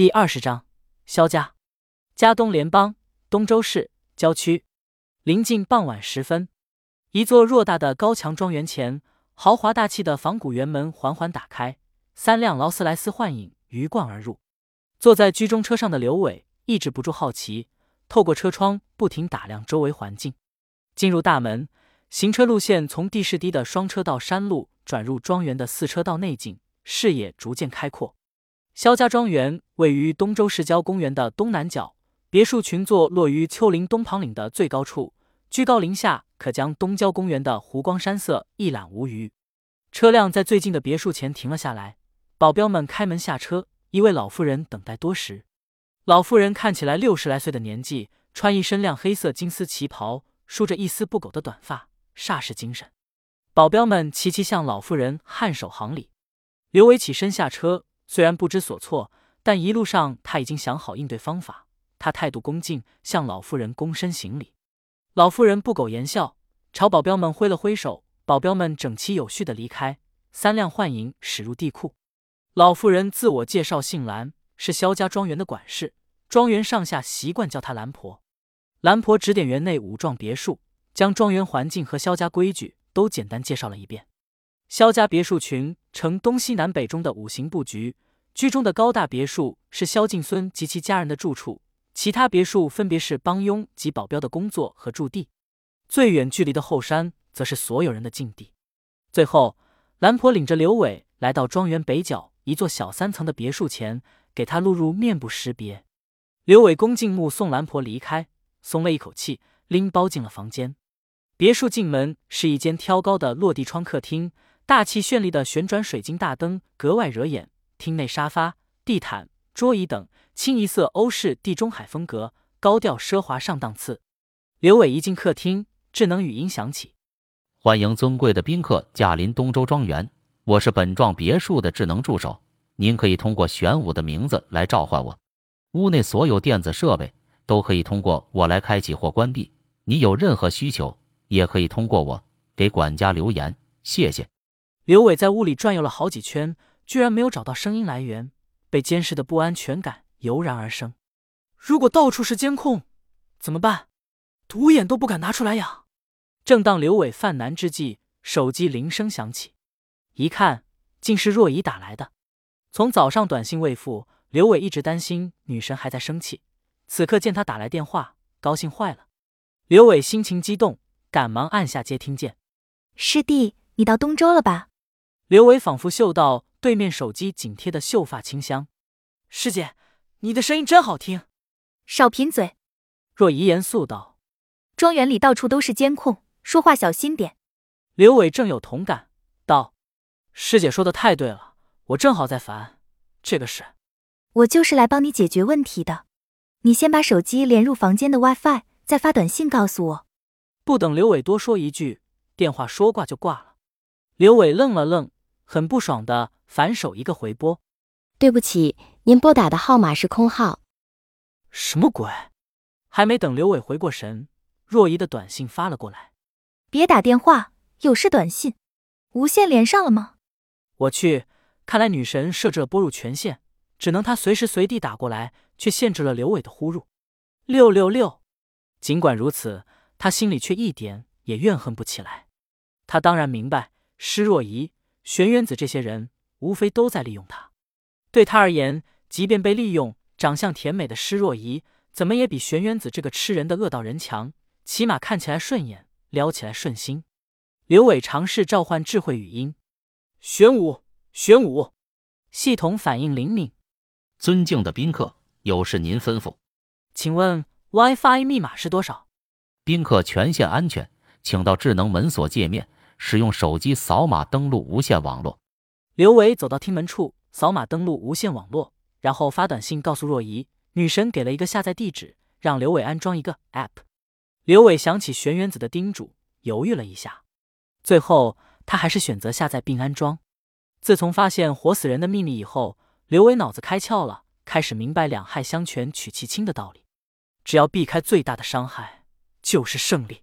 第二十章，萧家，加东联邦东州市郊区，临近傍晚时分，一座偌大的高墙庄园前，豪华大气的仿古园门缓缓打开，三辆劳斯莱斯幻影鱼贯而入。坐在居中车上的刘伟抑制不住好奇，透过车窗不停打量周围环境。进入大门，行车路线从地势低的双车道山路转入庄园的四车道内径，视野逐渐开阔。萧家庄园位于东周市郊公园的东南角，别墅群坐落于丘陵东旁岭的最高处，居高临下，可将东郊公园的湖光山色一览无余。车辆在最近的别墅前停了下来，保镖们开门下车。一位老妇人等待多时，老妇人看起来六十来岁的年纪，穿一身亮黑色金丝旗袍，梳着一丝不苟的短发，煞是精神。保镖们齐齐向老妇人颔首行礼。刘伟起身下车，虽然不知所措，但一路上他已经想好应对方法。他态度恭敬，向老妇人躬身行礼。老妇人不苟言笑，朝保镖们挥了挥手，保镖们整齐有序的离开。三辆幻影驶入地库。老妇人自我介绍，姓兰，是萧家庄园的管事，庄园上下习惯叫她兰婆。兰婆指点园内五幢别墅，将庄园环境和萧家规矩都简单介绍了一遍。萧家别墅群呈东西南北中的五行布局，居中的高大别墅是萧敬孙及其家人的住处，其他别墅分别是帮佣及保镖的工作和驻地，最远距离的后山则是所有人的禁地。最后，兰婆领着刘伟来到庄园北角。一座小三层的别墅前，给他录入面部识别。刘伟恭敬目送兰婆离开，松了一口气，拎包进了房间。别墅进门是一间挑高的落地窗客厅，大气绚丽的旋转水晶大灯格外惹眼。厅内沙发、地毯、桌椅等清一色欧式地中海风格，高调奢华上档次。刘伟一进客厅，智能语音响起：“欢迎尊贵的宾客驾临东周庄园。”我是本幢别墅的智能助手，您可以通过玄武的名字来召唤我。屋内所有电子设备都可以通过我来开启或关闭。你有任何需求，也可以通过我给管家留言。谢谢。刘伟在屋里转悠了好几圈，居然没有找到声音来源，被监视的不安全感油然而生。如果到处是监控，怎么办？独眼都不敢拿出来养。正当刘伟犯难之际，手机铃声响起。一看，竟是若仪打来的。从早上短信未复，刘伟一直担心女神还在生气。此刻见他打来电话，高兴坏了。刘伟心情激动，赶忙按下接听键。师弟，你到东周了吧？刘伟仿佛嗅到对面手机紧贴的秀发清香。师姐，你的声音真好听。少贫嘴。若仪严肃道。庄园里到处都是监控，说话小心点。刘伟正有同感，道。师姐说的太对了，我正好在烦这个事。我就是来帮你解决问题的。你先把手机连入房间的 WiFi，再发短信告诉我。不等刘伟多说一句，电话说挂就挂了。刘伟愣了愣，很不爽的反手一个回拨：“对不起，您拨打的号码是空号。”什么鬼？还没等刘伟回过神，若仪的短信发了过来：“别打电话，有事短信。无线连上了吗？”我去，看来女神设置了拨入权限，只能她随时随地打过来，却限制了刘伟的呼入。六六六。尽管如此，他心里却一点也怨恨不起来。他当然明白，施若仪、玄元子这些人无非都在利用他。对他而言，即便被利用，长相甜美的施若仪怎么也比玄元子这个吃人的恶道人强，起码看起来顺眼，撩起来顺心。刘伟尝试召唤智慧语音。玄武，玄武，系统反应灵敏。尊敬的宾客，有事您吩咐。请问 WiFi 密码是多少？宾客权限安全，请到智能门锁界面，使用手机扫码登录无线网络。刘伟走到厅门处，扫码登录无线网络，然后发短信告诉若仪，女神给了一个下载地址，让刘伟安装一个 App。刘伟想起玄元子的叮嘱，犹豫了一下，最后。他还是选择下载并安装。自从发现活死人的秘密以后，刘伟脑子开窍了，开始明白两害相权取其轻的道理。只要避开最大的伤害，就是胜利。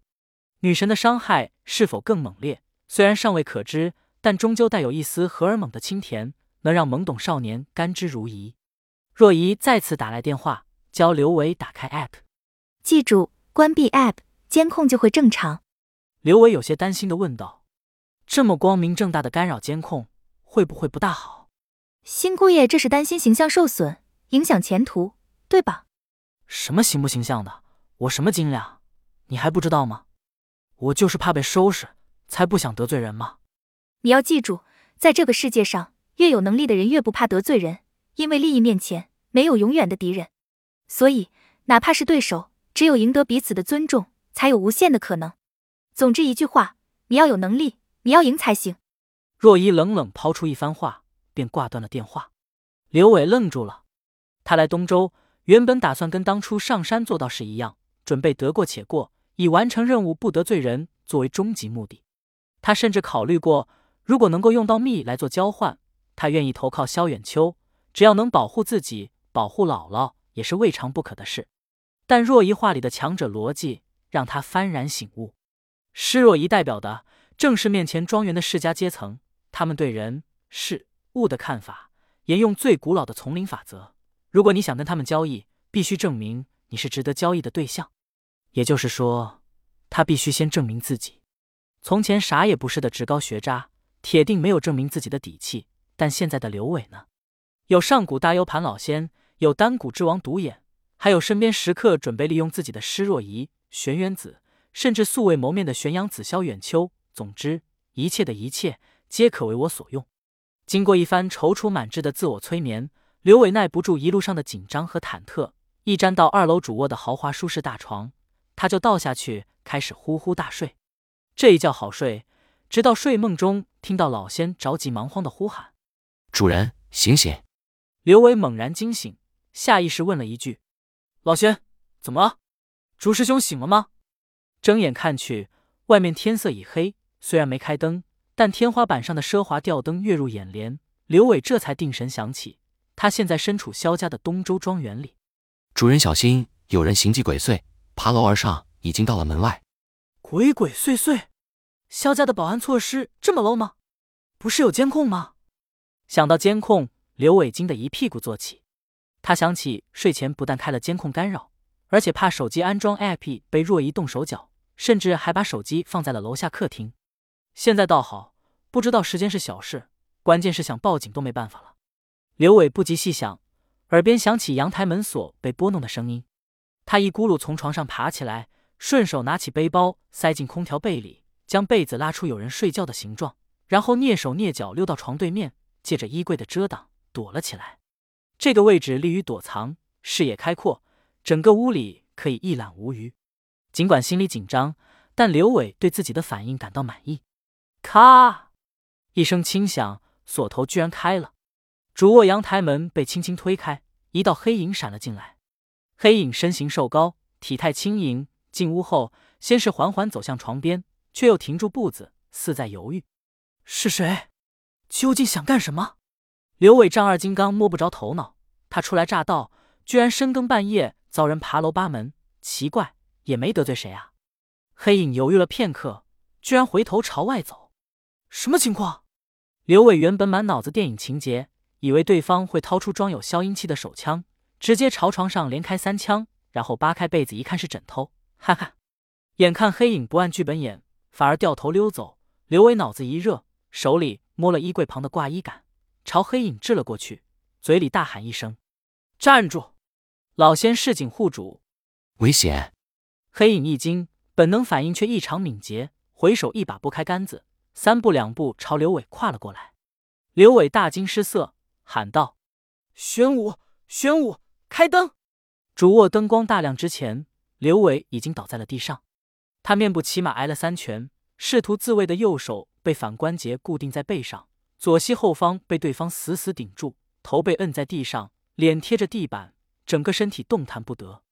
女神的伤害是否更猛烈，虽然尚未可知，但终究带有一丝荷尔蒙的清甜，能让懵懂少年甘之如饴。若仪再次打来电话，教刘伟打开 App，记住关闭 App，监控就会正常。刘伟有些担心的问道：“这么光明正大的干扰监控，会不会不大好？”新姑爷这是担心形象受损，影响前途，对吧？什么形不形象的，我什么斤两，你还不知道吗？我就是怕被收拾，才不想得罪人吗。你要记住，在这个世界上，越有能力的人越不怕得罪人，因为利益面前没有永远的敌人。所以，哪怕是对手，只有赢得彼此的尊重，才有无限的可能。总之一句话，你要有能力，你要赢才行。若依冷冷抛出一番话，便挂断了电话。刘伟愣住了，他来东周，原本打算跟当初上山做道士一样，准备得过且过。以完成任务不得罪人作为终极目的，他甚至考虑过，如果能够用到蜜来做交换，他愿意投靠萧远秋，只要能保护自己、保护姥姥，也是未尝不可的事。但若仪话里的强者逻辑让他幡然醒悟，施若仪代表的正是面前庄园的世家阶层，他们对人事物的看法沿用最古老的丛林法则：如果你想跟他们交易，必须证明你是值得交易的对象。也就是说，他必须先证明自己。从前啥也不是的职高学渣，铁定没有证明自己的底气。但现在的刘伟呢？有上古大 U 盘老仙，有丹古之王独眼，还有身边时刻准备利用自己的施若仪、玄元子，甚至素未谋面的玄阳子萧远秋。总之，一切的一切皆可为我所用。经过一番踌躇满志的自我催眠，刘伟耐不住一路上的紧张和忐忑，一沾到二楼主卧的豪华舒适大床。他就倒下去，开始呼呼大睡。这一觉好睡，直到睡梦中听到老仙着急忙慌的呼喊：“主人，醒醒！”刘伟猛然惊醒，下意识问了一句：“老仙，怎么了？竹师兄醒了吗？”睁眼看去，外面天色已黑，虽然没开灯，但天花板上的奢华吊灯跃入眼帘。刘伟这才定神想起，他现在身处萧家的东周庄园里。主人小心，有人行迹鬼祟。爬楼而上，已经到了门外。鬼鬼祟祟，肖家的保安措施这么 low 吗？不是有监控吗？想到监控，刘伟惊得一屁股坐起。他想起睡前不但开了监控干扰，而且怕手机安装 app 被若仪动手脚，甚至还把手机放在了楼下客厅。现在倒好，不知道时间是小事，关键是想报警都没办法了。刘伟不及细想，耳边响起阳台门锁被拨弄的声音。他一咕噜从床上爬起来，顺手拿起背包塞进空调被里，将被子拉出有人睡觉的形状，然后蹑手蹑脚溜到床对面，借着衣柜的遮挡躲了起来。这个位置利于躲藏，视野开阔，整个屋里可以一览无余。尽管心里紧张，但刘伟对自己的反应感到满意。咔，一声轻响，锁头居然开了，主卧阳台门被轻轻推开，一道黑影闪了进来。黑影身形瘦高，体态轻盈。进屋后，先是缓缓走向床边，却又停住步子，似在犹豫。是谁？究竟想干什么？刘伟丈二金刚摸不着头脑。他初来乍到，居然深更半夜遭人爬楼扒门，奇怪，也没得罪谁啊。黑影犹豫了片刻，居然回头朝外走。什么情况？刘伟原本满脑子电影情节，以为对方会掏出装有消音器的手枪。直接朝床上连开三枪，然后扒开被子一看是枕头，哈哈！眼看黑影不按剧本演，反而掉头溜走，刘伟脑子一热，手里摸了衣柜旁的挂衣杆，朝黑影掷了过去，嘴里大喊一声：“站住！”老仙示警护主：“危险！”黑影一惊，本能反应却异常敏捷，回手一把拨开杆子，三步两步朝刘伟跨了过来。刘伟大惊失色，喊道：“玄武，玄武！”开灯，主卧灯光大亮之前，刘伟已经倒在了地上。他面部起码挨了三拳，试图自卫的右手被反关节固定在背上，左膝后方被对方死死顶住，头被摁在地上，脸贴着地板，整个身体动弹不得。